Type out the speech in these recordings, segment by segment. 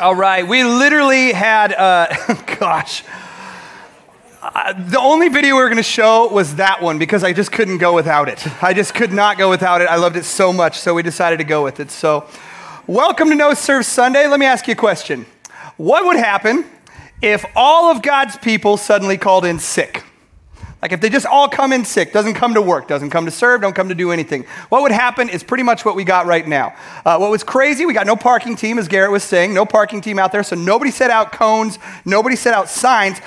All right, we literally had, uh, gosh, uh, the only video we were going to show was that one because I just couldn't go without it. I just could not go without it. I loved it so much, so we decided to go with it. So, welcome to No Serve Sunday. Let me ask you a question. What would happen if all of God's people suddenly called in sick? Like if they just all come in sick, doesn't come to work, doesn't come to serve, don't come to do anything. What would happen is pretty much what we got right now. Uh, what was crazy, we got no parking team, as Garrett was saying, no parking team out there, so nobody set out cones, nobody set out signs.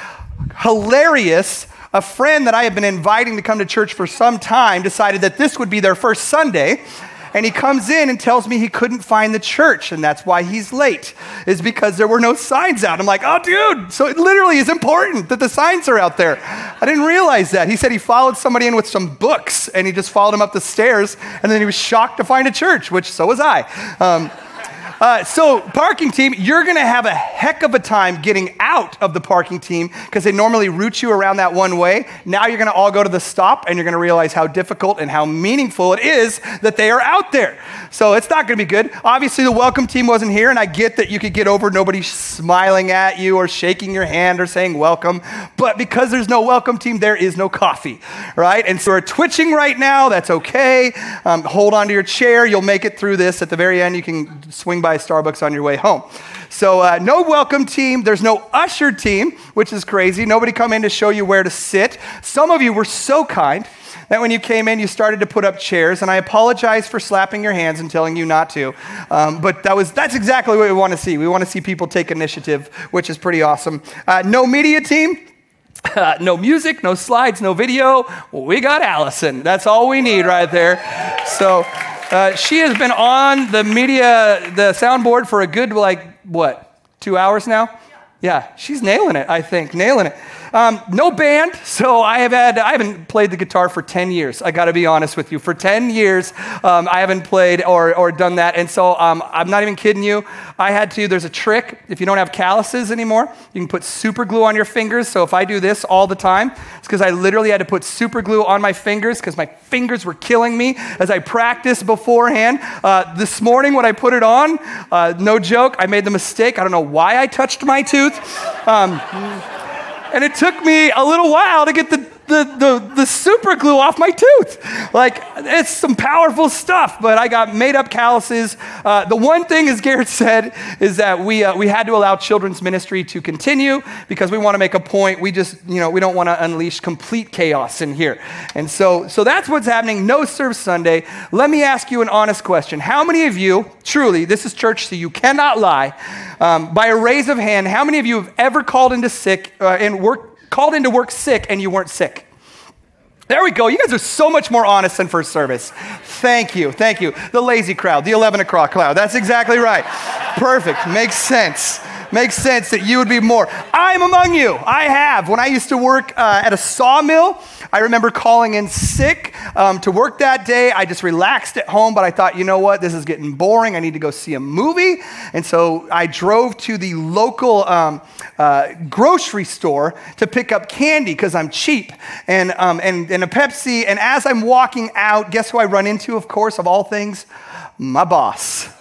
Hilarious. A friend that I have been inviting to come to church for some time decided that this would be their first Sunday and he comes in and tells me he couldn't find the church and that's why he's late is because there were no signs out. I'm like oh dude so it literally is important that the signs are out there. I didn't realize that. He said he followed somebody in with some books and he just followed him up the stairs and then he was shocked to find a church which so was i. Um, uh, so, parking team, you're going to have a heck of a time getting out of the parking team because they normally route you around that one way. Now you're going to all go to the stop and you're going to realize how difficult and how meaningful it is that they are out there. So, it's not going to be good. Obviously, the welcome team wasn't here, and I get that you could get over nobody smiling at you or shaking your hand or saying welcome. But because there's no welcome team, there is no coffee, right? And so, we're twitching right now. That's okay. Um, hold on to your chair. You'll make it through this. At the very end, you can swing by by Starbucks on your way home. So, uh, no welcome team. There's no usher team, which is crazy. Nobody come in to show you where to sit. Some of you were so kind that when you came in, you started to put up chairs, and I apologize for slapping your hands and telling you not to. Um, but that was, that's exactly what we want to see. We want to see people take initiative, which is pretty awesome. Uh, no media team. Uh, no music, no slides, no video. We got Allison. That's all we need right there. So, uh, she has been on the media, the soundboard for a good, like, what, two hours now? Yeah, she's nailing it, I think, nailing it. Um, no band, so I have had I haven't played the guitar for ten years. I got to be honest with you. For ten years, um, I haven't played or, or done that, and so um, I'm not even kidding you. I had to. There's a trick. If you don't have calluses anymore, you can put super glue on your fingers. So if I do this all the time, it's because I literally had to put super glue on my fingers because my fingers were killing me as I practiced beforehand. Uh, this morning when I put it on, uh, no joke, I made the mistake. I don't know why I touched my tooth. Um, and it took me a little while to get the, the, the, the, super glue off my tooth. Like, it's some powerful stuff, but I got made up calluses. Uh, the one thing, as Garrett said, is that we, uh, we had to allow children's ministry to continue because we want to make a point. We just, you know, we don't want to unleash complete chaos in here. And so, so that's what's happening. No Serve Sunday. Let me ask you an honest question. How many of you, truly, this is church, so you cannot lie, um, by a raise of hand, how many of you have ever called into sick uh, and work, called into work sick and you weren't sick? There we go. You guys are so much more honest than first service. Thank you. Thank you. The lazy crowd, the 11 o'clock crowd. That's exactly right. Perfect. Makes sense makes sense that you would be more. I'm among you. I have. When I used to work uh, at a sawmill, I remember calling in sick um, to work that day. I just relaxed at home, but I thought, you know what? This is getting boring. I need to go see a movie. And so I drove to the local um, uh, grocery store to pick up candy because I'm cheap and, um, and, and a Pepsi. And as I'm walking out, guess who I run into, of course, of all things? My boss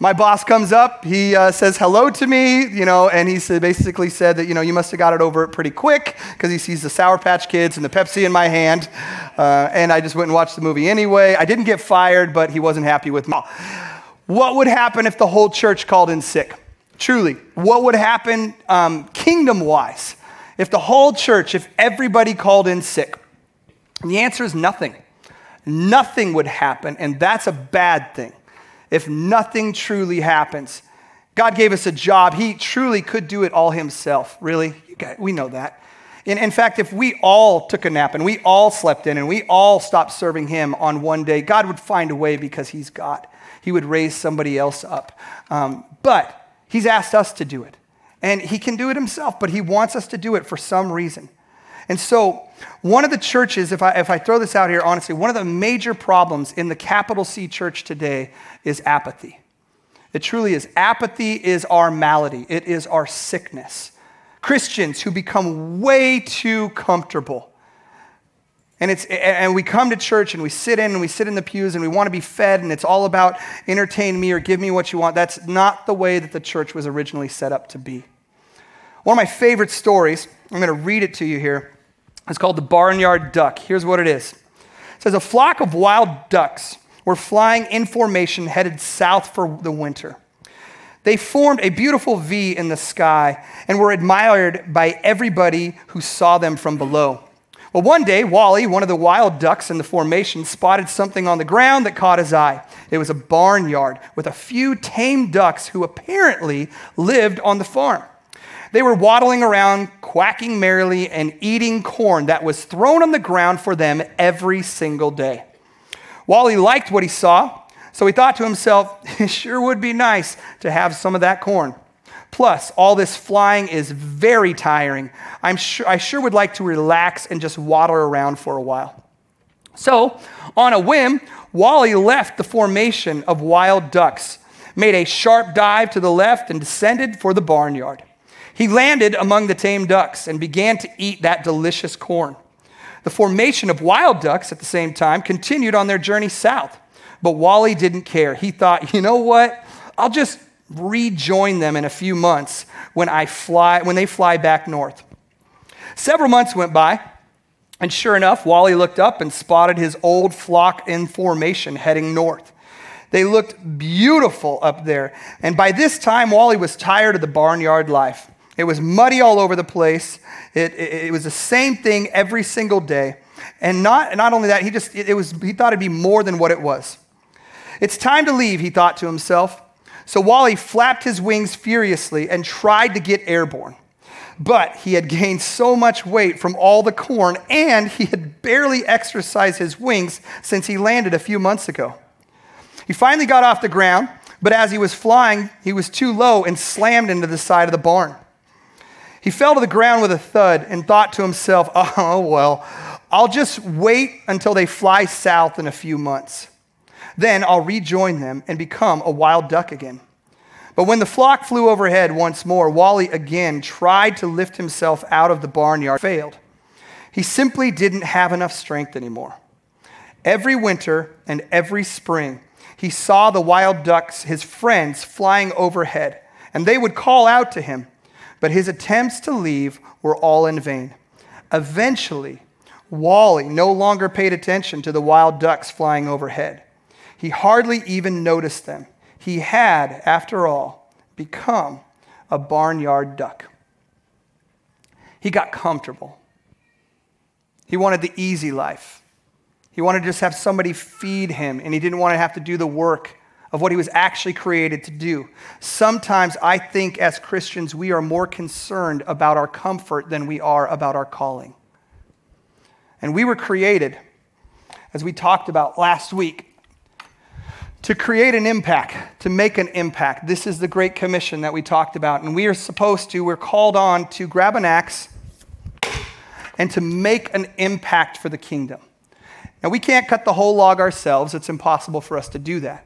my boss comes up, he uh, says hello to me, you know, and he basically said that, you know, you must have got it over it pretty quick because he sees the Sour Patch Kids and the Pepsi in my hand. Uh, and I just went and watched the movie anyway. I didn't get fired, but he wasn't happy with me. What would happen if the whole church called in sick? Truly, what would happen um, kingdom wise if the whole church, if everybody called in sick? And the answer is nothing. Nothing would happen, and that's a bad thing if nothing truly happens. God gave us a job. He truly could do it all himself. Really? We know that. In, in, fact, if we all took a nap and we all slept in and we all stopped serving him on one day, God would find a way because he's God. He would raise somebody else up. Um, but he's asked us to do it. And he can do it himself, but he wants us to do it for some reason. And so, one of the churches, if I, if I throw this out here honestly, one of the major problems in the capital C church today is apathy. It truly is. Apathy is our malady, it is our sickness. Christians who become way too comfortable. And, it's, and we come to church and we sit in and we sit in the pews and we want to be fed and it's all about entertain me or give me what you want. That's not the way that the church was originally set up to be. One of my favorite stories, I'm going to read it to you here. It's called The Barnyard Duck. Here's what it is it says, A flock of wild ducks were flying in formation headed south for the winter. They formed a beautiful V in the sky and were admired by everybody who saw them from below. Well, one day, Wally, one of the wild ducks in the formation, spotted something on the ground that caught his eye. It was a barnyard with a few tame ducks who apparently lived on the farm. They were waddling around, quacking merrily, and eating corn that was thrown on the ground for them every single day. Wally liked what he saw, so he thought to himself, it sure would be nice to have some of that corn. Plus, all this flying is very tiring. I'm sure, I sure would like to relax and just waddle around for a while. So, on a whim, Wally left the formation of wild ducks, made a sharp dive to the left, and descended for the barnyard. He landed among the tame ducks and began to eat that delicious corn. The formation of wild ducks at the same time continued on their journey south. But Wally didn't care. He thought, you know what? I'll just rejoin them in a few months when, I fly, when they fly back north. Several months went by, and sure enough, Wally looked up and spotted his old flock in formation heading north. They looked beautiful up there, and by this time, Wally was tired of the barnyard life. It was muddy all over the place. It, it, it was the same thing every single day. And not, not only that, he just it, it was he thought it'd be more than what it was. It's time to leave, he thought to himself. So Wally flapped his wings furiously and tried to get airborne. But he had gained so much weight from all the corn, and he had barely exercised his wings since he landed a few months ago. He finally got off the ground, but as he was flying, he was too low and slammed into the side of the barn. He fell to the ground with a thud and thought to himself, oh, well, I'll just wait until they fly south in a few months. Then I'll rejoin them and become a wild duck again. But when the flock flew overhead once more, Wally again tried to lift himself out of the barnyard, failed. He simply didn't have enough strength anymore. Every winter and every spring, he saw the wild ducks, his friends, flying overhead, and they would call out to him, but his attempts to leave were all in vain. Eventually, Wally no longer paid attention to the wild ducks flying overhead. He hardly even noticed them. He had, after all, become a barnyard duck. He got comfortable. He wanted the easy life. He wanted to just have somebody feed him, and he didn't want to have to do the work of what he was actually created to do. Sometimes I think as Christians, we are more concerned about our comfort than we are about our calling. And we were created, as we talked about last week, to create an impact, to make an impact. This is the Great Commission that we talked about. And we are supposed to, we're called on to grab an axe and to make an impact for the kingdom. Now, we can't cut the whole log ourselves, it's impossible for us to do that.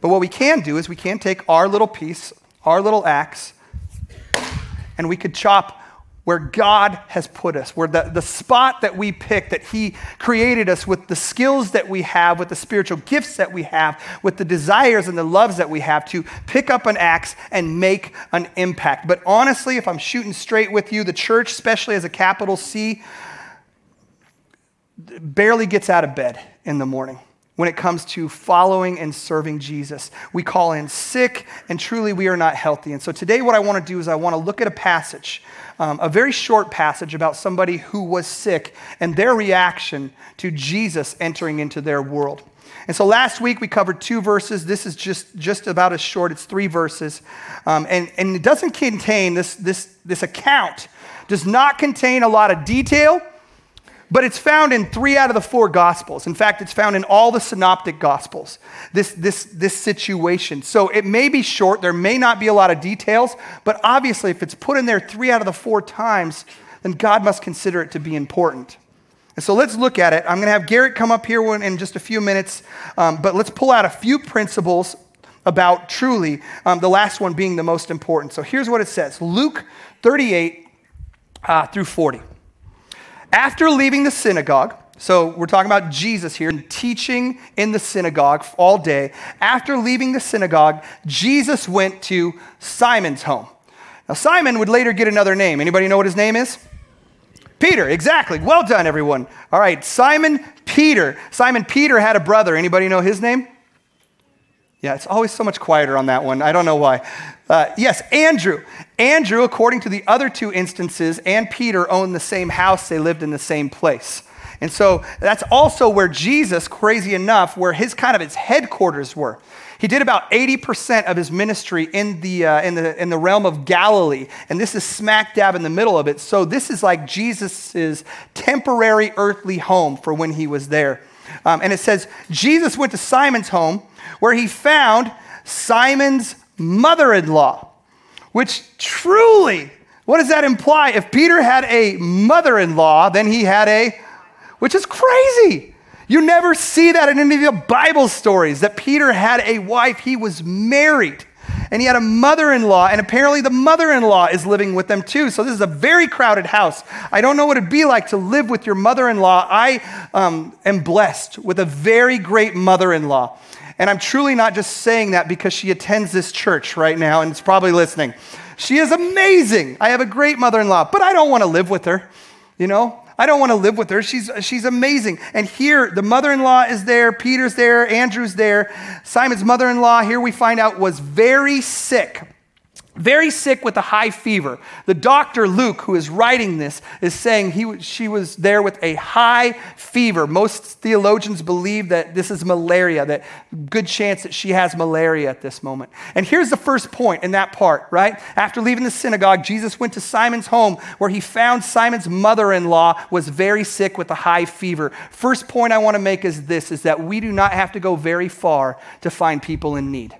But what we can do is we can take our little piece, our little axe, and we could chop where God has put us, where the, the spot that we picked, that He created us with the skills that we have, with the spiritual gifts that we have, with the desires and the loves that we have, to pick up an axe and make an impact. But honestly, if I'm shooting straight with you, the church, especially as a capital C, barely gets out of bed in the morning when it comes to following and serving Jesus. We call in sick, and truly we are not healthy. And so today, what I want to do is I want to look at a passage, um, a very short passage about somebody who was sick and their reaction to Jesus entering into their world. And so last week we covered two verses. This is just, just about as short, it's three verses. Um, and, and it doesn't contain, this, this, this account does not contain a lot of detail but it's found in three out of the four gospels. In fact, it's found in all the synoptic gospels, this, this, this situation. So it may be short, there may not be a lot of details, but obviously, if it's put in there three out of the four times, then God must consider it to be important. And so let's look at it. I'm going to have Garrett come up here in just a few minutes, um, but let's pull out a few principles about truly, um, the last one being the most important. So here's what it says Luke 38 uh, through 40. After leaving the synagogue, So we're talking about Jesus here teaching in the synagogue all day. After leaving the synagogue, Jesus went to Simon's home. Now Simon would later get another name. Anybody know what his name is? Peter, exactly. Well done, everyone. All right, Simon Peter. Simon Peter had a brother. Anybody know his name? Yeah, it's always so much quieter on that one. I don't know why. Uh, yes, Andrew. Andrew, according to the other two instances, and Peter owned the same house. They lived in the same place. And so that's also where Jesus, crazy enough, where his kind of his headquarters were. He did about 80% of his ministry in the, uh, in, the, in the realm of Galilee, and this is smack dab in the middle of it. So this is like Jesus' temporary earthly home for when he was there. Um, and it says, Jesus went to Simon's home where he found Simon's mother in law, which truly, what does that imply? If Peter had a mother in law, then he had a, which is crazy. You never see that in any of the Bible stories that Peter had a wife, he was married. And he had a mother in law, and apparently the mother in law is living with them too. So this is a very crowded house. I don't know what it'd be like to live with your mother in law. I um, am blessed with a very great mother in law. And I'm truly not just saying that because she attends this church right now and is probably listening. She is amazing. I have a great mother in law, but I don't want to live with her. You know, I don't want to live with her. She's, she's amazing. And here, the mother in law is there, Peter's there, Andrew's there. Simon's mother in law, here we find out, was very sick very sick with a high fever. The doctor, Luke, who is writing this, is saying he, she was there with a high fever. Most theologians believe that this is malaria, that good chance that she has malaria at this moment. And here's the first point in that part, right? After leaving the synagogue, Jesus went to Simon's home where he found Simon's mother-in-law was very sick with a high fever. First point I want to make is this, is that we do not have to go very far to find people in need.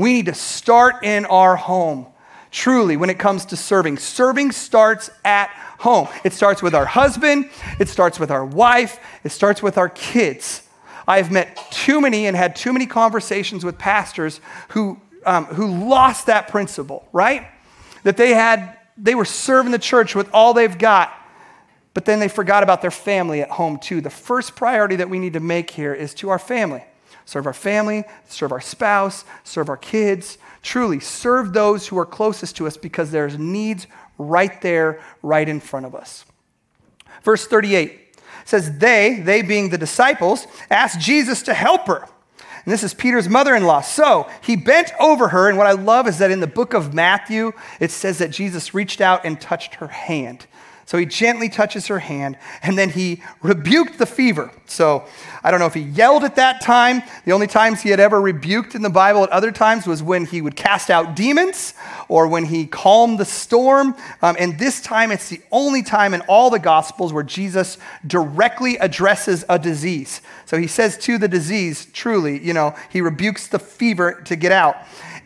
We need to start in our home. Truly, when it comes to serving, serving starts at home. It starts with our husband, it starts with our wife, it starts with our kids. I've met too many and had too many conversations with pastors who, um, who lost that principle, right? That they had, they were serving the church with all they've got, but then they forgot about their family at home too. The first priority that we need to make here is to our family serve our family, serve our spouse, serve our kids. Truly, serve those who are closest to us because there's needs right there, right in front of us. Verse 38 says, They, they being the disciples, asked Jesus to help her. And this is Peter's mother in law. So he bent over her. And what I love is that in the book of Matthew, it says that Jesus reached out and touched her hand. So he gently touches her hand, and then he rebuked the fever. So I don't know if he yelled at that time. The only times he had ever rebuked in the Bible at other times was when he would cast out demons or when he calmed the storm. Um, and this time, it's the only time in all the Gospels where Jesus directly addresses a disease. So he says to the disease, truly, you know, he rebukes the fever to get out.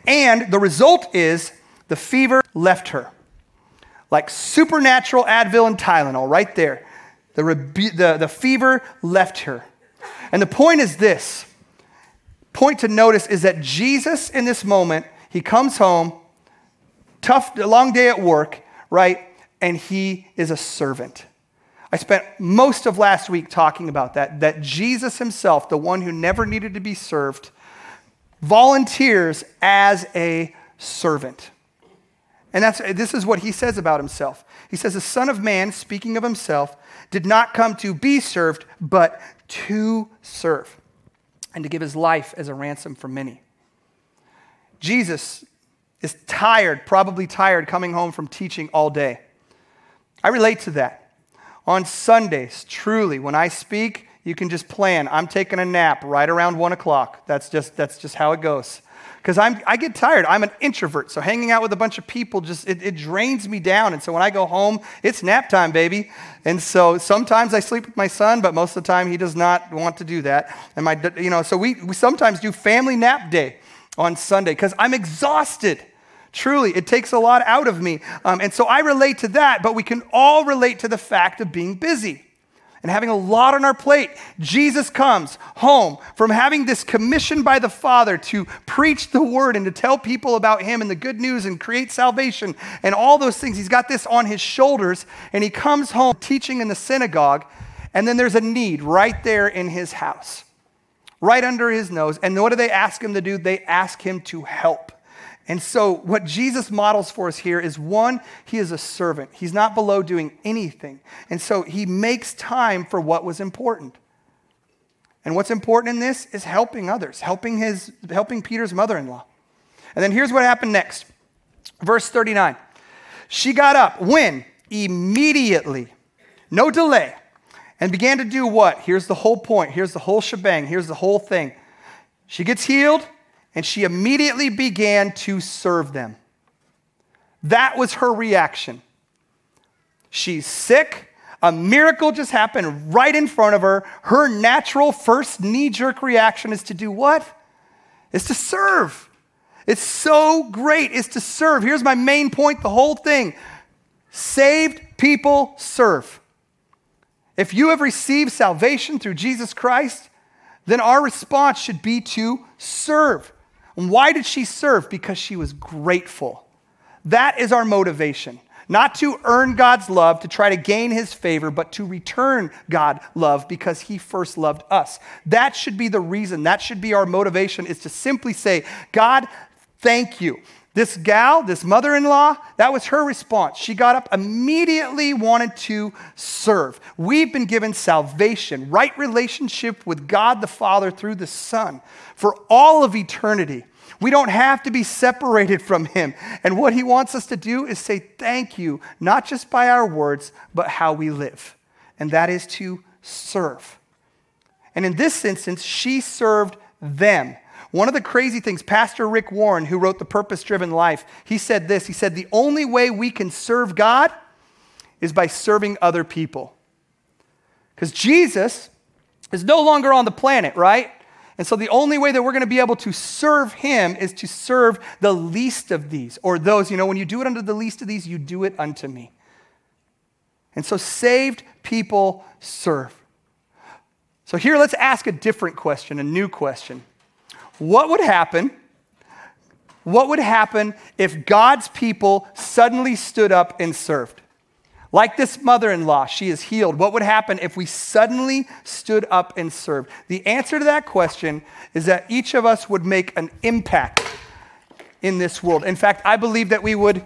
And the result is the fever left her like supernatural Advil and Tylenol right there. The, rebu- the, the fever left her. And the point is this point to notice is that Jesus, in this moment, he comes home, tough, long day at work, right? And he is a servant. I spent most of last week talking about that, that Jesus himself, the one who never needed to be served, volunteers as a servant. And that's, this is what he says about himself. He says, The Son of Man, speaking of himself, did not come to be served, but to serve, and to give his life as a ransom for many. Jesus is tired, probably tired, coming home from teaching all day. I relate to that. On Sundays, truly, when I speak, you can just plan. I'm taking a nap right around one o'clock. That's just, that's just how it goes because I'm get tired. I'm an introvert, so hanging out with a bunch of people just it, it, drains me down. And so when I go home, it's nap time, baby. And so sometimes I sleep with my son, but most of the time he does not want to do that. And my you know so we, we sometimes do family nap day on Sunday because I'm exhausted. Truly, it takes a lot out of me. Um, and so I relate to that, but we can all relate to the fact of being busy and having a lot on our plate, Jesus comes home from having this commission by the Father to preach the word and to tell people about him and the good news and create salvation and all those things. He's got this on his shoulders, and he comes home teaching in the synagogue. And then there's a need right there in his house, right under his nose. And what do they ask him to do? They ask him to help. And so, what Jesus models for us here is one, he is a servant. He's not below doing anything. And so, he makes time for what was important. And what's important in this is helping others, helping, his, helping Peter's mother in law. And then here's what happened next. Verse 39. She got up when? Immediately, no delay, and began to do what? Here's the whole point. Here's the whole shebang. Here's the whole thing. She gets healed, and she immediately began to serve them. That was her reaction. She's sick. A miracle just happened right in front of her. Her natural first knee jerk reaction is to do what? Is to serve. It's so great, is to serve. Here's my main point the whole thing saved people serve. If you have received salvation through Jesus Christ, then our response should be to serve. And why did she serve? Because she was grateful. That is our motivation. Not to earn God's love, to try to gain his favor, but to return God love because he first loved us. That should be the reason. That should be our motivation is to simply say, God, thank you. This gal, this mother in law, that was her response. She got up, immediately wanted to serve. We've been given salvation, right relationship with God the Father through the Son for all of eternity. We don't have to be separated from Him. And what He wants us to do is say thank you, not just by our words, but how we live. And that is to serve. And in this instance, she served them. One of the crazy things, Pastor Rick Warren, who wrote The Purpose Driven Life, he said this. He said, The only way we can serve God is by serving other people. Because Jesus is no longer on the planet, right? And so the only way that we're going to be able to serve him is to serve the least of these, or those, you know, when you do it unto the least of these, you do it unto me. And so saved people serve. So here, let's ask a different question, a new question. What would happen? What would happen if God's people suddenly stood up and served? Like this mother in law, she is healed. What would happen if we suddenly stood up and served? The answer to that question is that each of us would make an impact in this world. In fact, I believe that we would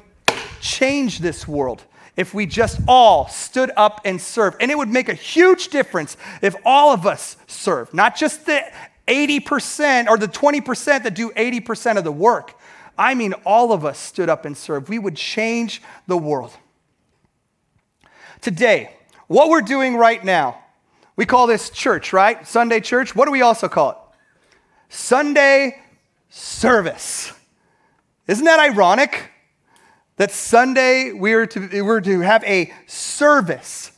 change this world if we just all stood up and served. And it would make a huge difference if all of us served, not just the 80% or the 20% that do 80% of the work. I mean, all of us stood up and served. We would change the world. Today, what we're doing right now, we call this church, right? Sunday church. What do we also call it? Sunday service. Isn't that ironic? That Sunday we're to, we're to have a service.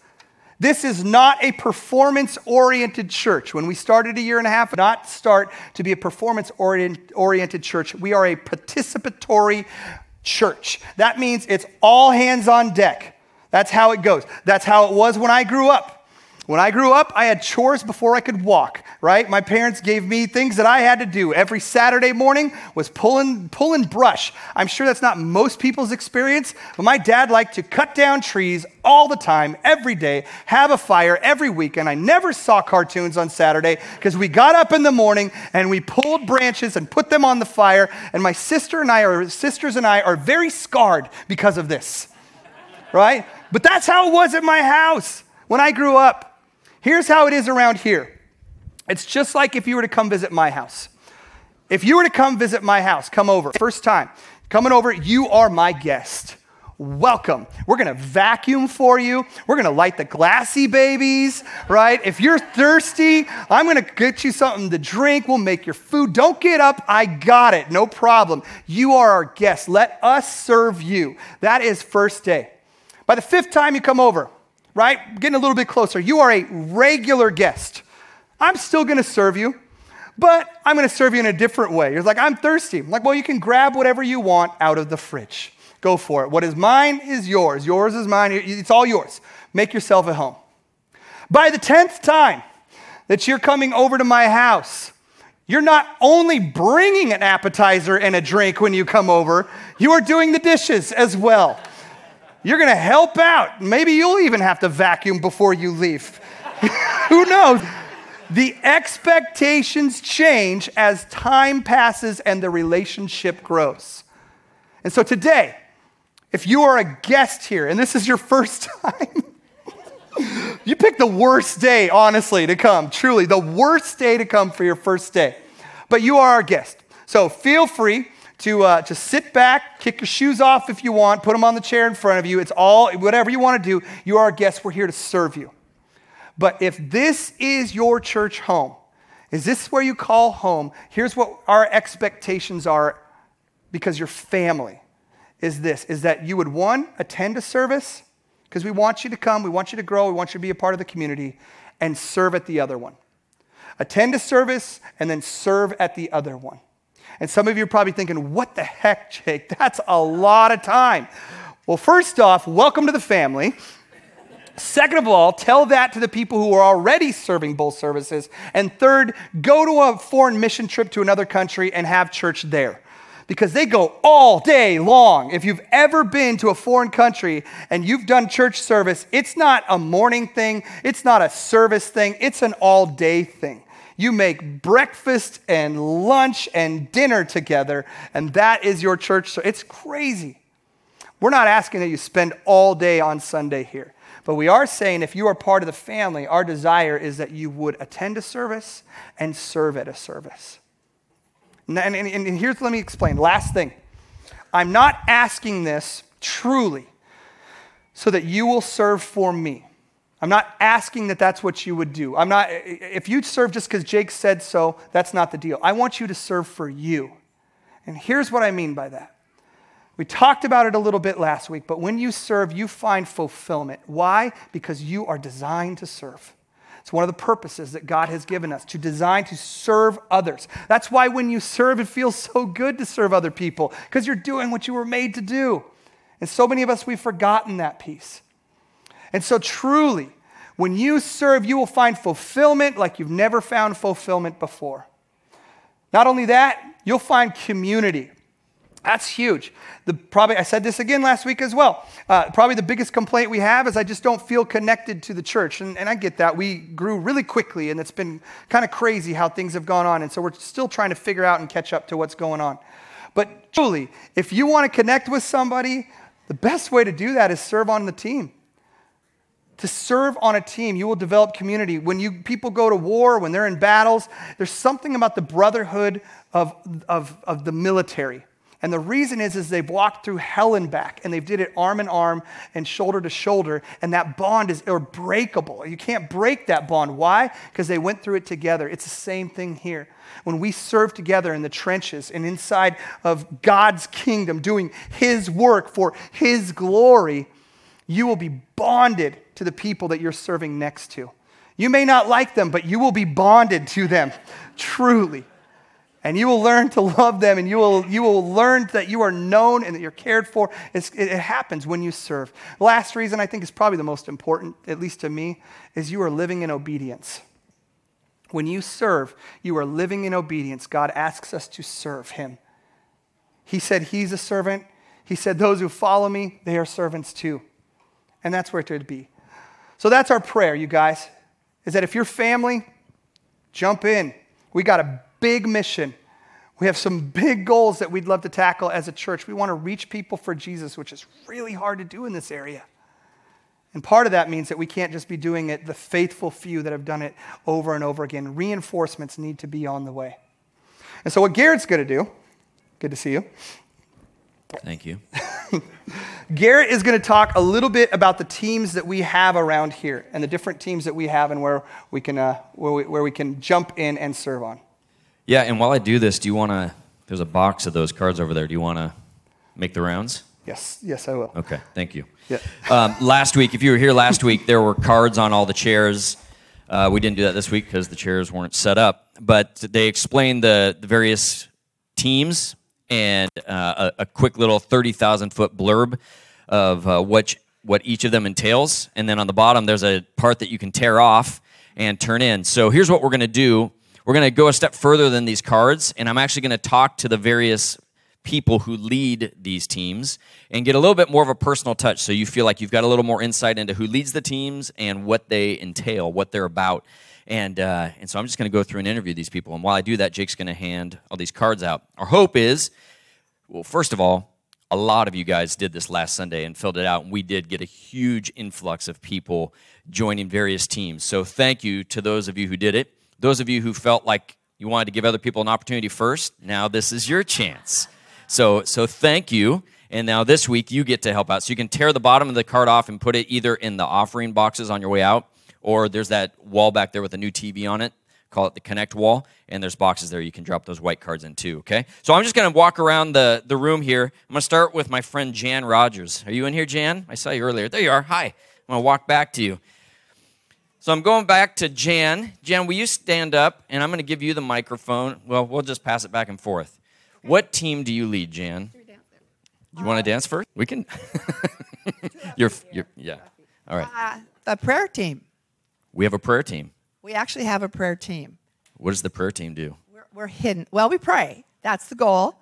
This is not a performance oriented church. When we started a year and a half, not start to be a performance oriented church. We are a participatory church. That means it's all hands on deck. That's how it goes. That's how it was when I grew up. When I grew up, I had chores before I could walk, right? My parents gave me things that I had to do. Every Saturday morning was pulling, pulling brush. I'm sure that's not most people's experience, but my dad liked to cut down trees all the time, every day, have a fire every weekend. I never saw cartoons on Saturday because we got up in the morning and we pulled branches and put them on the fire. And my sister and I, or sisters and I, are very scarred because of this, right? But that's how it was at my house when I grew up. Here's how it is around here it's just like if you were to come visit my house. If you were to come visit my house, come over, first time, coming over, you are my guest. Welcome. We're gonna vacuum for you. We're gonna light the glassybabies, right? If you're thirsty, I'm gonna get you something to drink. We'll make your food. Don't get up. I got it. No problem. You are our guest. Let us serve you. That is first day. By the fifth time you come over, right? Getting a little bit closer. You are a regular guest. I'm still to serve you, but I'm to serve you in a different way. You're like, I'm thirsty. I'm like, well, you can grab whatever you want out of the fridge. Go for it. What is mine is yours. Yours is mine. It's all yours. Make yourself at home. By the 10th time that you're coming over to my house, you're not only bringing an appetizer and a drink when you come over, you are doing the dishes as well. You're going to help out. Maybe you'll even have to vacuum before you leave. Who knows? The expectations change as time passes and the relationship grows. And so today, if you are a guest here and this is your first time, you picked the worst day, honestly, to come. Truly, the worst day to come for your first day. But you are our guest. So feel free to, uh, to sit back, kick your shoes off if you want, put them on the chair in front of you. It's all, whatever you want to do. You are our guest. We're here to serve you. But if this is your church home, is this where you call home? Here's what our expectations are because you're family is this is that you would one attend a service because we want you to come, we want you to grow, we want you to be a part of the community and serve at the other one. Attend a service and then serve at the other one. And some of you are probably thinking, what the heck, Jake? That's a lot of time. Well, first off, welcome to the family. Second of all, tell that to the people who are already serving both services. And third, go to a foreign mission trip to another country and have church there. Because they go all day long. If you've ever been to a foreign country and you've done church service, it's not a morning thing, it's not a service thing, it's an all day thing. You make breakfast and lunch and dinner together, and that is your church. So it's crazy. We're not asking that you spend all day on Sunday here. But we are saying if you are part of the family, our desire is that you would attend a service and serve at a service. And, and, and here's, let me explain. Last thing. I'm not asking this truly so that you will serve for me. I'm not asking that that's what you would do. I'm not, if you serve just because Jake said so, that's not the deal. I want you to serve for you. And here's what I mean by that we talked about it a little bit last week, but when you serve, you find fulfillment. Why? Because you are designed to serve. It's one of the purposes that God has given us to design to serve others. That's why when you serve, it feels so good to serve other people because you're doing what you were made to do. And so many of us, we've forgotten that piece. And so, truly, when you serve, you will find fulfillment like you've never found fulfillment before. Not only that, you'll find community. That's huge. The, probably, I said this again last week as well. Uh, probably the biggest complaint we have is I just don't feel connected to the church. And, and I get that. We grew really quickly, and it's been kind of crazy how things have gone on. And so we're still trying to figure out and catch up to what's going on. But truly, if you want to connect with somebody, the best way to do that is serve on the team. To serve on a team, you will develop community. When you people go to war, when they're in battles, there's something about the brotherhood of, of, of the military and the reason is, is they've walked through hell and back, and they've did it arm in arm and shoulder to shoulder, and that bond is unbreakable. You can't break that bond. Why? Because they went through it together. It's the same thing here. When we serve together in the trenches and inside of God's kingdom, doing His work for His glory, you will be bonded to the people that you're serving next to. You may not like them, but you will be bonded to them, truly and you will learn to love them and you will, you will learn that you are known and that you're cared for. It's, it happens when you serve. Last reason I think is probably the most important, at least to me, is you are living in obedience. When you serve, you are living in obedience. God asks us to serve Him. He said He's a servant. He said, Those who follow me, they are servants too. And that's where it would be. So that's our prayer, you guys, is that if you're family, jump in. We got a big mission. We have some big goals that we'd love to tackle as a church. We want to reach people for Jesus, which is really hard to do in this area. And part of that means that we can't just be doing it the faithful few that have done it over and over again. Reinforcements need to be on the way. And so, what Garrett's going to do, good to see you. Thank you. Garrett is going to talk a little bit about the teams that we have around here and the different teams that we have and where we can, uh, where we, where we can jump in and serve on. Yeah, and while I do this, do you want to? There's a box of those cards over there. Do you want to make the rounds? Yes, yes, I will. Okay, thank you. Yeah. Um, last week, if you were here last week, there were cards on all the chairs. Uh, we didn't do that this week because the chairs weren't set up, but they explained the, the various teams and uh, a, a, quick little 30,000 foot blurb of uh, what, what each of them entails. And then on the bottom, there's a part that you can tear off and turn in. So here's what we're going to do we're going to go a step further than these cards, and I'm actually going to talk to the various people who lead these teams and get a little bit more of a personal touch so you feel like you've got a little more insight into who leads the teams and what they entail, what they're about. And, uh, and so I'm just going to go through and interview these people. And while I do that, Jake's going to hand all these cards out. Our hope is, well, first of all, a lot of you guys did this last Sunday and filled it out, and we did get a huge influx of people joining various teams. So thank you to those of you who did it. Those of you who felt like you wanted to give other people an opportunity first, now this is your chance. So, so thank you. And now this week you get to help out. So you can tear the bottom of the card off and put it either in the offering boxes on your way out, or there's that wall back there with a new TV on it. Call it the connect wall, and there's boxes there you can drop those white cards in too. Okay, so I'm just gonna walk around the, the room here. I'm gonna start with my friend Jan Rogers. Are you in here, Jan? I saw you earlier. There you are. Hi. I'm gonna walk back to you. So I'm going back to Jan. Jan, will you stand up? And I'm going to give you the microphone. Well, we'll just pass it back and forth. What team do you lead, Jan? You want to dance first? We can. you're, you're, yeah. All right. Uh, the prayer team. We have a prayer team. We actually have a prayer team. What does the prayer team do? We're, we're hidden. Well, we pray. That's the goal.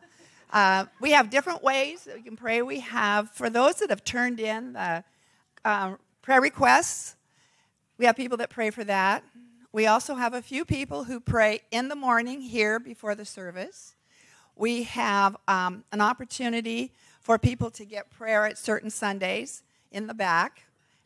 Uh, we have different ways that we can pray. We have, for those that have turned in the uh, prayer requests, we have people that pray for that. We also have a few people who pray in the morning here before the service. We have um, an opportunity for people to get prayer at certain Sundays in the back.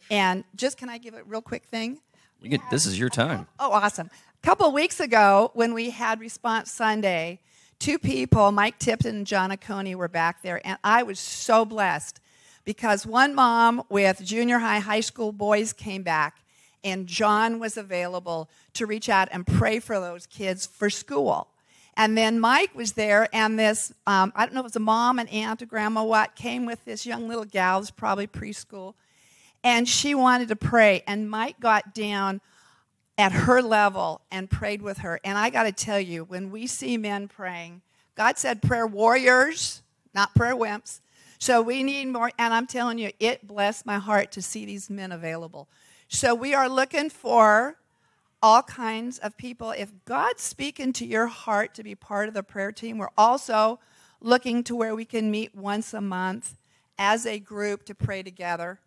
And just can I give a real quick thing? You get, this is your time. Oh, awesome. A couple weeks ago, when we had Response Sunday, two people, Mike Tipton and John Acone, were back there, and I was so blessed because one mom with junior high, high school boys came back, and John was available to reach out and pray for those kids for school. And then Mike was there, and this, um, I don't know if it was a mom, an aunt, a grandma, what, came with this young little gal, it's probably preschool, and she wanted to pray. And Mike got down at her level and prayed with her. And I got to tell you, when we see men praying, God said prayer warriors, not prayer wimps. So we need more. And I'm telling you, it blessed my heart to see these men available. So we are looking for all kinds of people. If God's speaking to your heart to be part of the prayer team, we're also looking to where we can meet once a month as a group to pray together.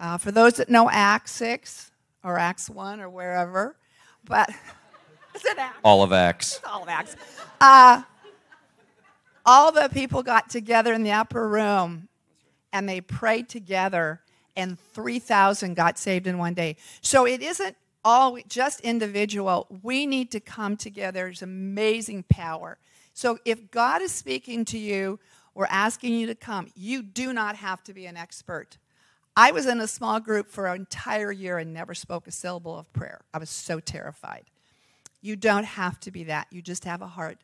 Uh, for those that know Acts 6 or Acts 1 or wherever, but is it Acts? All of Acts. It's all of Acts. Uh, all the people got together in the upper room and they prayed together, and 3,000 got saved in one day. So it isn't all just individual. We need to come together. There's amazing power. So if God is speaking to you or asking you to come, you do not have to be an expert. I was in a small group for an entire year and never spoke a syllable of prayer. I was so terrified. You don't have to be that. You just have a heart,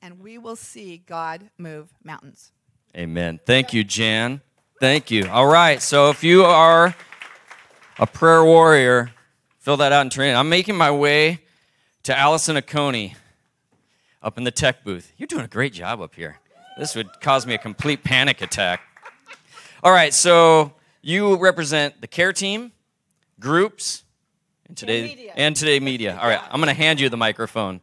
and we will see God move mountains. Amen. Thank you, Jan. Thank you. All right. So if you are a prayer warrior, fill that out it. I'm making my way to Allison Aconi up in the tech booth. You're doing a great job up here. This would cause me a complete panic attack. All right, so you represent the care team, groups, and today And media. and today media. All right, I'm going to hand you the microphone.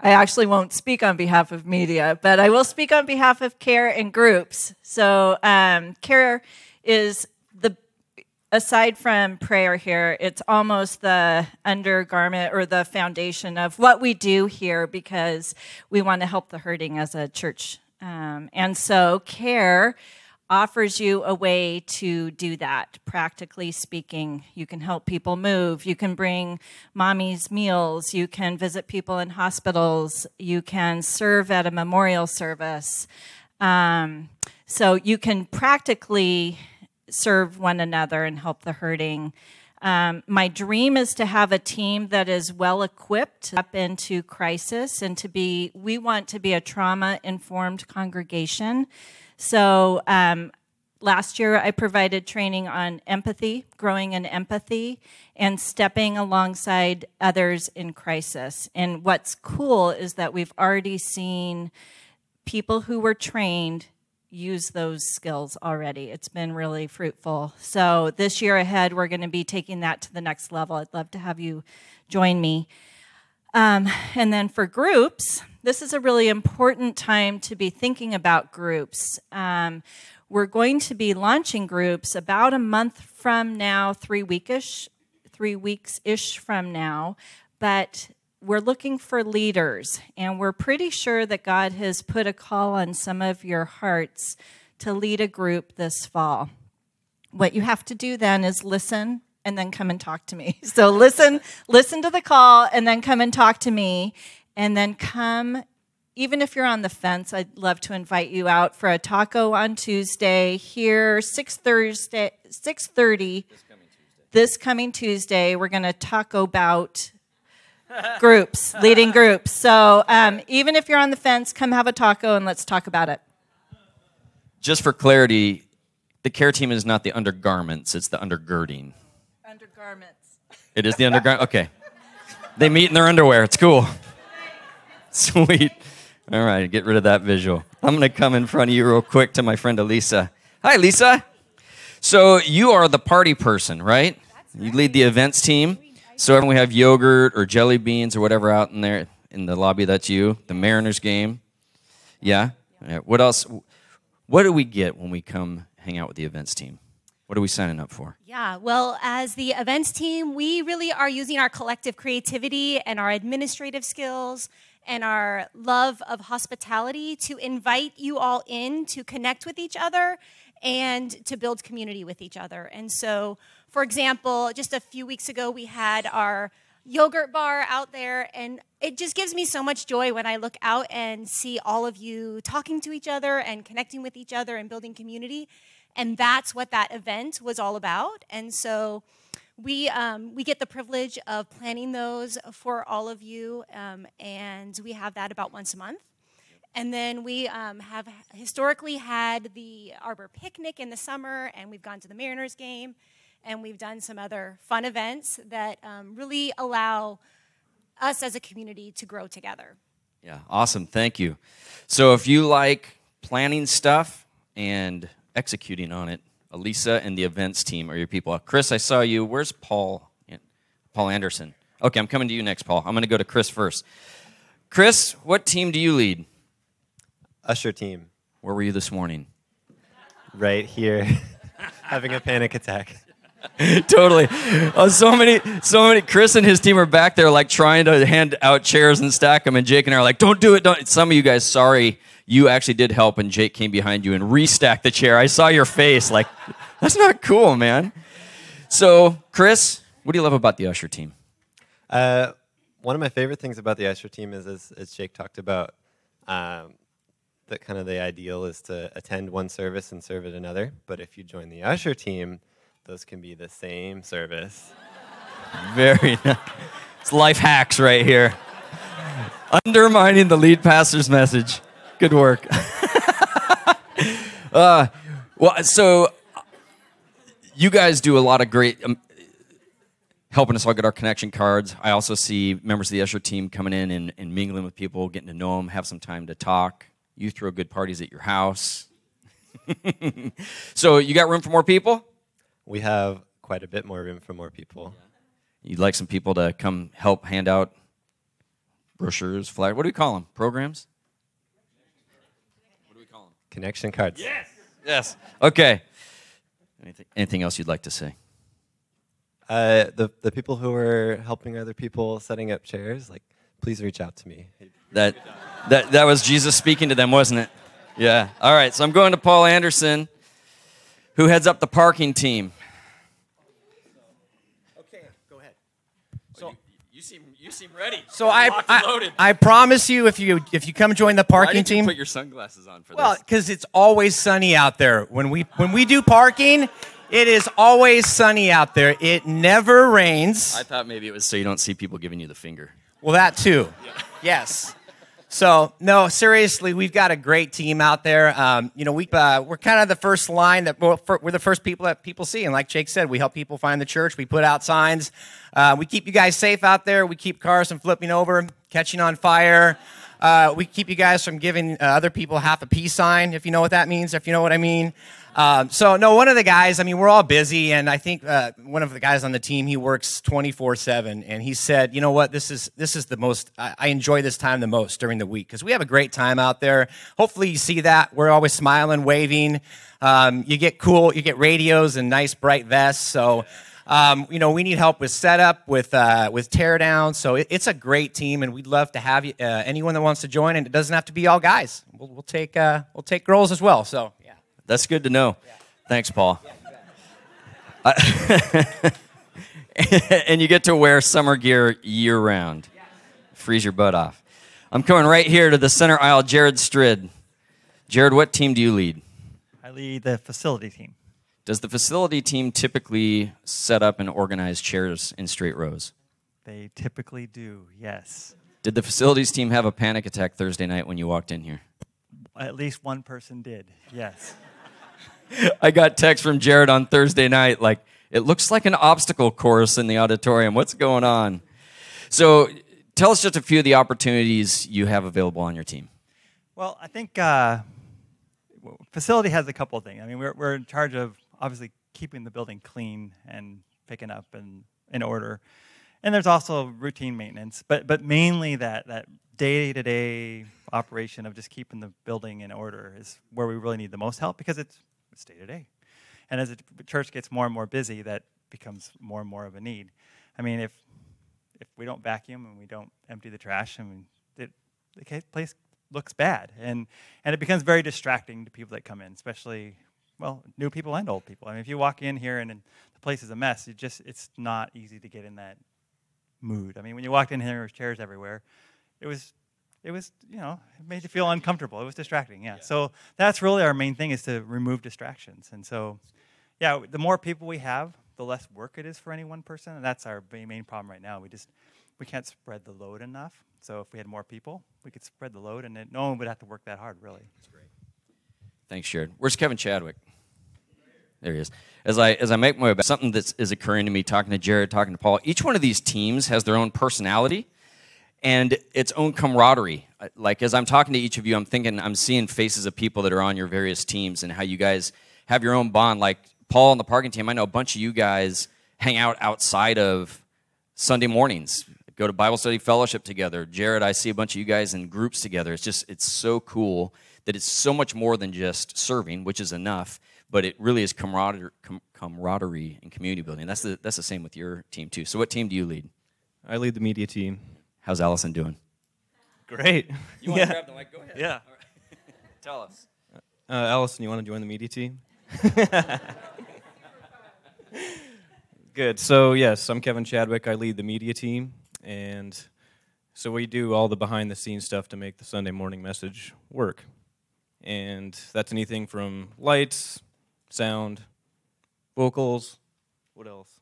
I actually won't speak on behalf of media, but I will speak on behalf of care and groups. So, um, care is the, aside from prayer here, it's almost the undergarment or the foundation of what we do here because we want to help the hurting as a church. Um, and so, care offers you a way to do that. Practically speaking you can help people move. You can bring mommy's meals. You can visit people in hospitals. You can serve at a memorial service. Um, so you can practically serve one another and help the hurting. Um, my dream is to have a team that is well equipped up into crisis and to be we want to be a trauma informed congregation so um, last year, I provided training on empathy, growing in empathy, and stepping alongside others in crisis. And what's cool is that we've already seen people who were trained use those skills already. It's been really fruitful. So this year ahead, we're going to be taking that to the next level. I'd love to have you join me. Um, and then for groups, this is a really important time to be thinking about groups. Um, we're going to be launching groups about a month from now, three weekish, three weeks ish from now, but we're looking for leaders, and we're pretty sure that God has put a call on some of your hearts to lead a group this fall. What you have to do then is listen and then come and talk to me. So listen, listen to the call and then come and talk to me and then come even if you're on the fence, I'd love to invite you out for a taco on Tuesday here, 6 Thursday, 6.30. This coming Tuesday. This coming Tuesday, we're going to talk about groups, leading groups. So um, even if you're on the fence, come have a taco and let's talk about it. Just for clarity, the care team is not the undergarments, it's the undergirding. Undergarments. It is the undergarment? Okay. They meet in their underwear. It's cool. Sweet. All right, get rid of that visual. I'm going to come in front of you real quick to my friend Elisa. Hi, Lisa. So you are the party person, right? You lead the events team. So when we have yogurt or jelly beans or whatever out in there in the lobby, that's you. The Mariners game. Yeah. What else? What do we get when we come hang out with the events team? What are we signing up for? Yeah, well, as the events team, we really are using our collective creativity and our administrative skills and our love of hospitality to invite you all in to connect with each other and to build community with each other. And so, for example, just a few weeks ago, we had our yogurt bar out there, and it just gives me so much joy when I look out and see all of you talking to each other and connecting with each other and building community. And that's what that event was all about. And so, we, um, we get the privilege of planning those for all of you, um, and we have that about once a month. And then we um, have historically had the Arbor Picnic in the summer, and we've gone to the Mariners game, and we've done some other fun events that um, really allow us as a community to grow together. Yeah, awesome. Thank you. So if you like planning stuff and executing on it, Elisa and the events team are your people. Chris, I saw you. Where's Paul? Paul Anderson. Okay, I'm coming to you next, Paul. I'm going to go to Chris first. Chris, what team do you lead? Usher team. Where were you this morning? Right here, having a panic attack. totally. Oh, so many, so many. Chris and his team are back there, like trying to hand out chairs and stack them, and Jake and I are like, "Don't do it, don't." Some of you guys, sorry, you actually did help, and Jake came behind you and restacked the chair. I saw your face, like, that's not cool, man. So, Chris, what do you love about the Usher team? Uh, one of my favorite things about the Usher team is, as, as Jake talked about, um, that kind of the ideal is to attend one service and serve at another. But if you join the Usher team, those can be the same service. Very nice. It's life hacks right here. Undermining the lead pastor's message. Good work. uh, well, so you guys do a lot of great um, helping us all get our connection cards. I also see members of the Usher team coming in and, and mingling with people, getting to know them, have some time to talk. You throw good parties at your house. so you got room for more people? We have quite a bit more room for more people. You'd like some people to come help hand out brochures, flyers. What do we call them? Programs? Connection cards. Yes. Yes. Okay. Anything, anything else you'd like to say? Uh, the the people who are helping other people setting up chairs, like, please reach out to me. That that that was Jesus speaking to them, wasn't it? Yeah. All right. So I'm going to Paul Anderson, who heads up the parking team. You seem ready. So I, I, I, promise you, if you if you come join the parking team, you put your sunglasses on for well, this. Well, because it's always sunny out there. When we when we do parking, it is always sunny out there. It never rains. I thought maybe it was so you don't see people giving you the finger. Well, that too. Yeah. Yes. So no, seriously, we've got a great team out there. Um, you know, we uh, we're kind of the first line that we're, we're, the first people that people see, and like Jake said, we help people find the church. We put out signs. Uh, we keep you guys safe out there. We keep cars from flipping over, catching on fire. Uh, we keep you guys from giving uh, other people half a peace sign, if you know what that means, if you know what I mean. Um, so no, one of the guys. I mean, we're all busy, and I think uh, one of the guys on the team he works twenty four seven, and he said, you know what, this is this is the most. I, I enjoy this time the most during the week because we have a great time out there. Hopefully, you see that we're always smiling, waving. Um, you get cool, you get radios and nice bright vests. So. Um, you know, we need help with setup, with uh, with teardown. So it, it's a great team, and we'd love to have you, uh, anyone that wants to join. And it doesn't have to be all guys. We'll, we'll take uh, we'll take girls as well. So. That's good to know. Thanks, Paul. I- and you get to wear summer gear year round. Freeze your butt off. I'm coming right here to the center aisle, Jared Strid. Jared, what team do you lead? I lead the facility team. Does the facility team typically set up and organize chairs in straight rows? They typically do, yes. Did the facilities team have a panic attack Thursday night when you walked in here? At least one person did, yes. I got text from Jared on Thursday night like, it looks like an obstacle course in the auditorium. What's going on? So tell us just a few of the opportunities you have available on your team. Well, I think uh, facility has a couple of things. I mean, we're, we're in charge of obviously keeping the building clean and picking up and in order. And there's also routine maintenance, but, but mainly that, that day-to-day operation of just keeping the building in order is where we really need the most help because it's, it's day-to-day. And as the church gets more and more busy, that becomes more and more of a need. I mean, if if we don't vacuum and we don't empty the trash, I mean, it, the place looks bad, and and it becomes very distracting to people that come in, especially well, new people and old people. I mean, if you walk in here and, and the place is a mess, it just it's not easy to get in that mood. I mean, when you walked in here, there was chairs everywhere. It was it was you know it made you feel uncomfortable. It was distracting. Yeah. So that's really our main thing is to remove distractions, and so yeah, the more people we have, the less work it is for any one person, and that's our main problem right now. We just we can't spread the load enough. So if we had more people, we could spread the load, and it, no one would have to work that hard, really. That's great. Thanks, Jared. Where's Kevin Chadwick? There he is. As I as I make my way back, something that is occurring to me, talking to Jared, talking to Paul. Each one of these teams has their own personality and its own camaraderie. Like as I'm talking to each of you, I'm thinking I'm seeing faces of people that are on your various teams and how you guys have your own bond. Like Paul and the parking team, I know a bunch of you guys hang out outside of Sunday mornings, go to Bible study fellowship together. Jared, I see a bunch of you guys in groups together. It's just it's so cool that it's so much more than just serving, which is enough, but it really is camaraderie, camaraderie and community building. That's the that's the same with your team too. So what team do you lead? I lead the media team. How's Allison doing? Great. You want yeah. to grab the mic? Go ahead. Yeah. Tell us. Uh, Allison, you want to join the media team? Good. So, yes, I'm Kevin Chadwick. I lead the media team. And so we do all the behind the scenes stuff to make the Sunday morning message work. And that's anything from lights, sound, vocals, what else?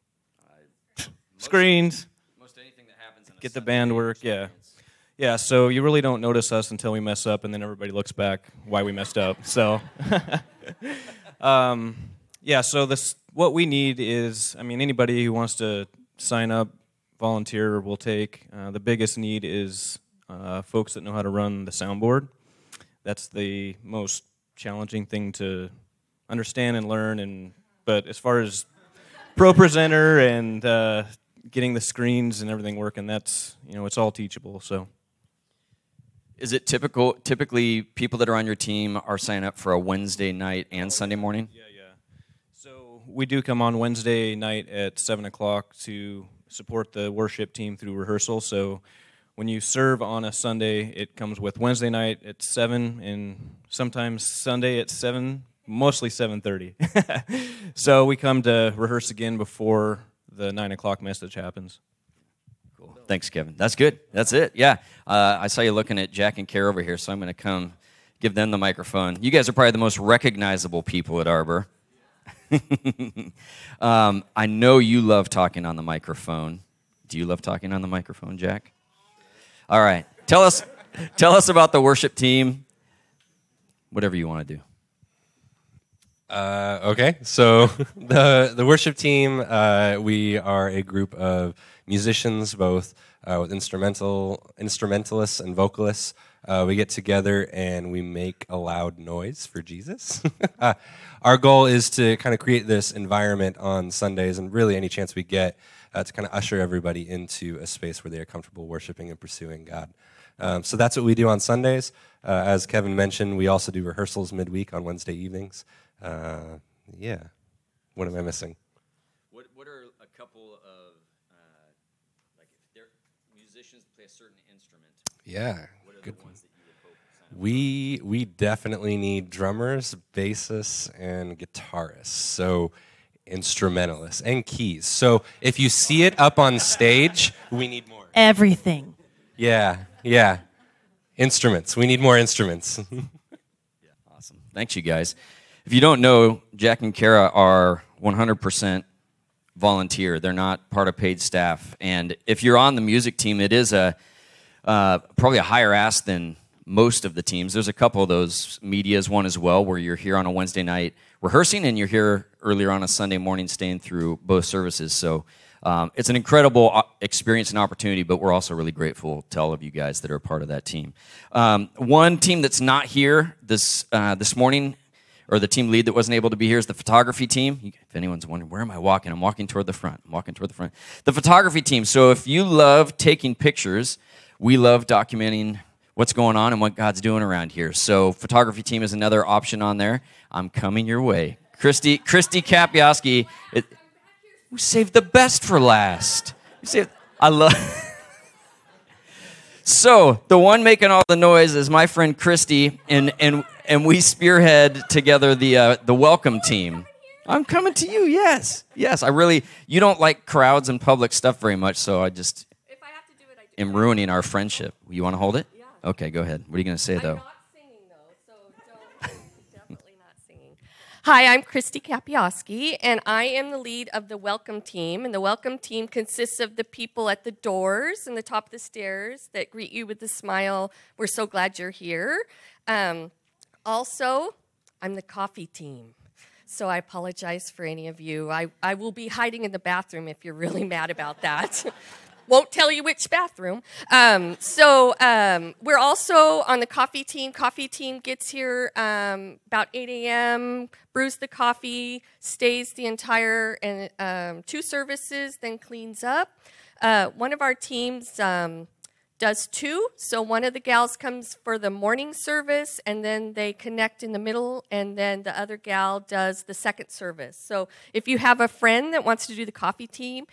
Screens. Most anything that happens in a Get the band work, yeah. Yeah, so you really don't notice us until we mess up, and then everybody looks back why we messed up. So, um, yeah, so this what we need is, I mean, anybody who wants to sign up, volunteer, we'll take. Uh, the biggest need is uh, folks that know how to run the soundboard. That's the most challenging thing to understand and learn. And but as far as ProPresenter and uh, getting the screens and everything working, that's you know it's all teachable. So. Is it typical? Typically, people that are on your team are signing up for a Wednesday night and Sunday morning. Yeah, yeah. So we do come on Wednesday night at seven o'clock to support the worship team through rehearsal. So when you serve on a Sunday, it comes with Wednesday night at seven, and sometimes Sunday at seven, mostly seven thirty. so we come to rehearse again before the nine o'clock message happens. Cool. Thanks, Kevin. That's good. That's it. Yeah. Uh, I saw you looking at Jack and Kara over here, so I'm going to come give them the microphone. You guys are probably the most recognizable people at Arbor. um, I know you love talking on the microphone. Do you love talking on the microphone, Jack? All right. Tell us, tell us about the worship team. Whatever you want to do. Uh, okay, so the the worship team, uh, we are a group of musicians, both uh, with instrumental instrumentalists and vocalists. Uh, we get together and we make a loud noise for Jesus. uh, our goal is to kind of create this environment on Sundays and really any chance we get uh, to kind of usher everybody into a space where they are comfortable worshiping and pursuing God. Um, so that's what we do on Sundays. As Kevin mentioned, we also do rehearsals midweek on Wednesday evenings. Uh, yeah. What am I missing? What, what are a couple of, uh, like, if they're musicians play a certain instrument? Yeah. What are Good. the ones that you would hope sign up? We we definitely need drummers, bassists, and guitarists. So instrumentalists and keys. So if you see it up on stage, we need more. Everything. Yeah, yeah. Instruments. We need more instruments. Yeah, awesome. Thanks, you guys. If you don't know, Jack and Kara are 100% volunteer. They're not part of paid staff. And if you're on the music team, it is a uh, probably a higher ask than most of the teams. There's a couple of those. Media's one as well, where you're here on a Wednesday night rehearsing, and you're here earlier on a Sunday morning, staying through both services. So. Um, it's an incredible experience and opportunity, but we're also really grateful to all of you guys that are part of that team. Um, one team that's not here this uh, this morning, or the team lead that wasn't able to be here, is the photography team. If anyone's wondering where am I walking, I'm walking toward the front. I'm walking toward the front. The photography team. So if you love taking pictures, we love documenting what's going on and what God's doing around here. So photography team is another option on there. I'm coming your way. Christy Christy Kapioski. It, we saved the best for last. We saved, I love. so the one making all the noise is my friend Christy, and and and we spearhead together the uh, the welcome team. I'm coming to you. Yes, yes. I really. You don't like crowds and public stuff very much, so I just am ruining our friendship. You want to hold it? Yeah. Okay, go ahead. What are you going to say though? definitely not singing. Hi, I'm Christy Kapioski, and I am the lead of the Welcome Team. And the Welcome Team consists of the people at the doors and the top of the stairs that greet you with a smile. We're so glad you're here. Um, also, I'm the coffee team. So I apologize for any of you. I, I will be hiding in the bathroom if you're really mad about that. Won't tell you which bathroom. Um, so um, we're also on the coffee team. Coffee team gets here um, about 8 a.m., brews the coffee, stays the entire and um, two services, then cleans up. Uh, one of our teams um, does two. So one of the gals comes for the morning service, and then they connect in the middle, and then the other gal does the second service. So if you have a friend that wants to do the coffee team,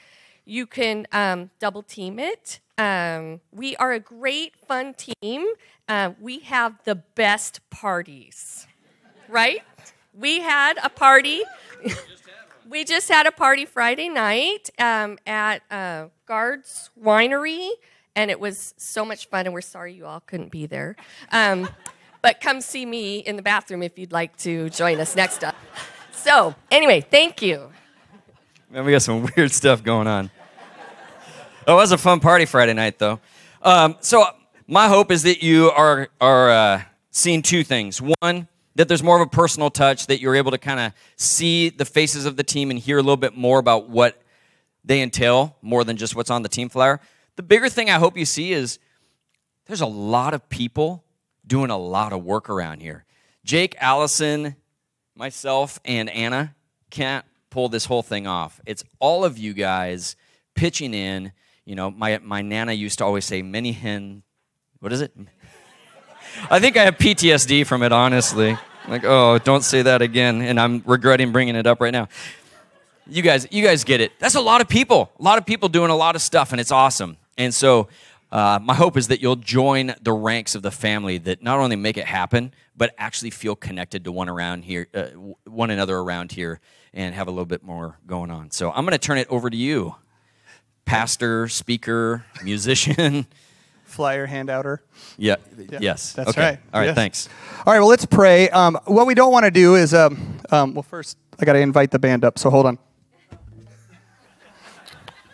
you can um, double team it. Um, we are a great, fun team. Uh, we have the best parties, right? We had a party. we just had a party Friday night um, at uh, Guards Winery, and it was so much fun. And we're sorry you all couldn't be there. Um, but come see me in the bathroom if you'd like to join us next up. So, anyway, thank you. Man, we got some weird stuff going on. It was a fun party Friday night, though. Um, so my hope is that you are are uh, seeing two things. One, that there's more of a personal touch, that you're able to kind of see the faces of the team and hear a little bit more about what they entail, more than just what's on the team flyer. The bigger thing I hope you see is there's a lot of people doing a lot of work around here. Jake, Allison, myself, and Anna can't pull this whole thing off. It's all of you guys pitching in. You know, my, my nana used to always say, many hen, what is it? I think I have PTSD from it, honestly. Like, oh, don't say that again. And I'm regretting bringing it up right now. You guys, you guys get it. That's a lot of people. A lot of people doing a lot of stuff, and it's awesome. And so, uh, my hope is that you'll join the ranks of the family that not only make it happen, but actually feel connected to one around here, uh, one another around here, and have a little bit more going on. So I'm going to turn it over to you, pastor, speaker, musician. Flyer handouter. Yeah. Yeah, Yes. That's okay. right. All right. Yes. Thanks. All right, well, let's pray. Um, what we don't want to do is, um, um, well, first, I got to invite the band up, so hold on.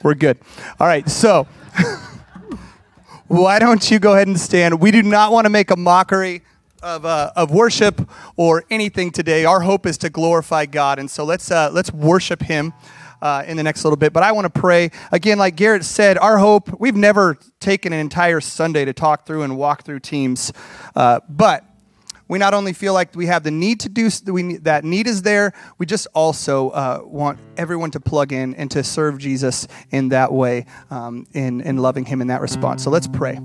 We're good. All right, so why don't you go ahead and stand? We do not want to make a mockery of, uh, of worship or anything today. Our hope is to glorify God, and so let's, uh, let's worship Him. uh, in the next little bit. But I want to pray. Again, like Garrett said, our hope, we've never taken an entire Sunday to talk through and walk through teams. Uh, but we not only feel like we have the need to do that need is there we just also uh, want everyone to plug in and to serve jesus in that way um, in, in loving him in that response. So let's pray